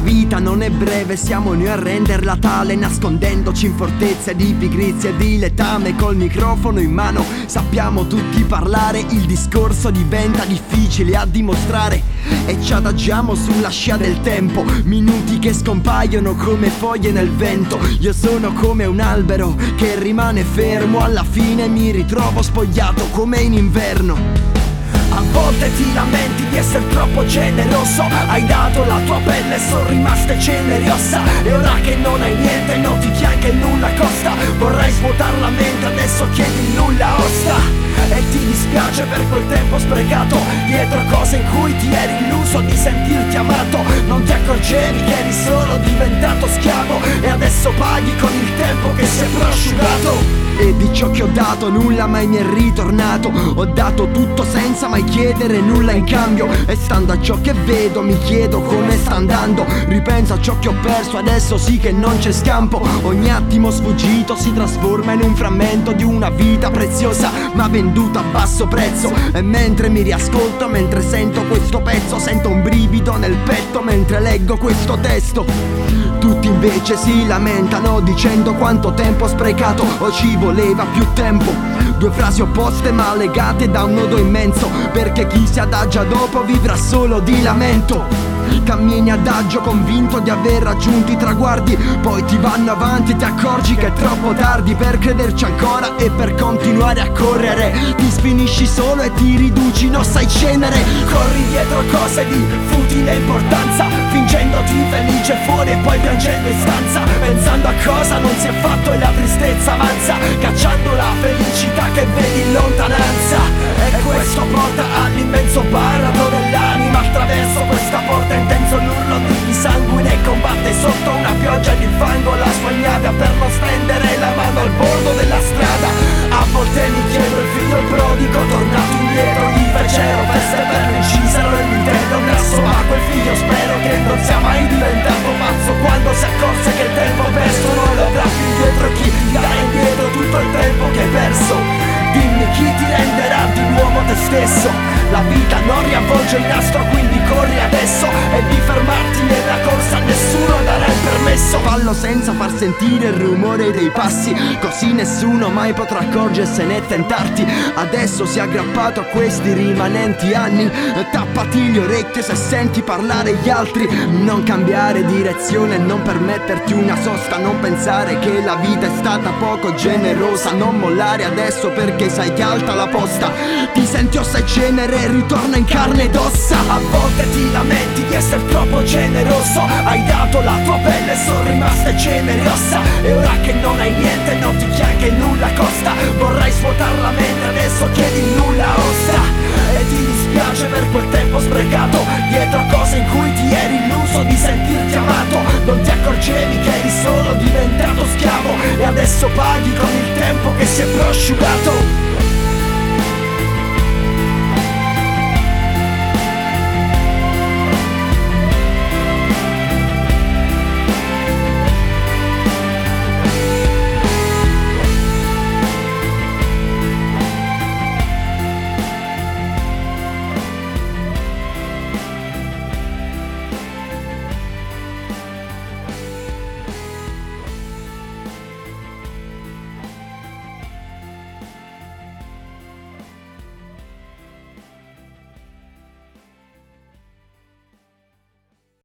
vita non è breve, siamo noi a renderla tale Nascondendoci in fortezze di pigrizia e di letame Col microfono in mano sappiamo tutti parlare Il discorso diventa difficile a dimostrare E ci adagiamo sulla scia del tempo Minuti che scompaiono come foglie nel vento Io sono come un albero che rimane fermo Alla fine mi ritrovo spogliato come in inverno a volte ti lamenti di essere troppo generoso. Hai dato la tua pelle, sono rimaste ceneri ossa. E ora che non hai niente, noti che anche nulla costa. Vorrei svuotare la mente, adesso chiedi nulla osta E ti dispiace per quel tempo sprecato. Dietro cose in cui ti eri illuso di sentirti amato. Non ti accorgevi e di ciò che ho dato nulla mai mi è ritornato. Ho dato tutto senza mai chiedere nulla in cambio. E stando a ciò che vedo mi chiedo come sta andando. Ripenso a ciò che ho perso adesso sì che non c'è scampo. Ogni attimo sfuggito si trasforma in un frammento di una vita preziosa Ma venduta a basso prezzo. E mentre mi riascolto, mentre sento questo pezzo Sento un brivido nel petto mentre leggo questo testo. Tutti invece si lamentano dicendo quanto tempo sprecato. O ci voleva più tempo. Due frasi opposte ma legate da un nodo immenso, perché chi si adagia dopo vivrà solo di lamento. Cammini adagio convinto di aver raggiunto i traguardi Poi ti vanno avanti e ti accorgi che è troppo tardi Per crederci ancora e per continuare a correre Ti sfinisci solo e ti riduci in ossa e cenere Corri dietro cose di futile importanza Fingendoti felice fuori e poi piangendo sotto una pioggia di fango La ignavia per non stendere la mano al bordo della strada. A volte mi chiedo il figlio prodigo tornato indietro Gli fecero feste per l'incisero e l'intero grasso Ma quel figlio spero che non sia mai diventato pazzo. Quando si accorse che il tempo perso non lo avrà più indietro E chi darà indietro tutto il tempo che hai perso. Dimmi chi ti renderà di nuovo te stesso. La vita non riavvolge il nastro quindi corri adesso E di fermarti Fallo senza far sentire il rumore dei passi. Così nessuno mai potrà accorgersene e tentarti. Adesso sei aggrappato a questi rimanenti anni. Tappati le orecchie se senti parlare gli altri. Non cambiare direzione, non permetterti una sosta. Non pensare che la vita è stata poco generosa. Non mollare adesso perché sai che alta la posta. Ti senti ossa e cenere, ritorna in carne ed ossa. A volte ti lamenti di essere troppo generoso. Hai dato la tua pelle, sono rimaste ceneri ossa E ora che non hai niente, noti che anche nulla costa. Vorrei svuotare la mente, adesso chiedi nulla osta E ti dispiace per quel tempo sprecato Dietro cose in cui ti eri illuso di sentirti amato. Non ti accorgevi che eri solo diventato schiavo E adesso paghi con il tempo che si è prosciugato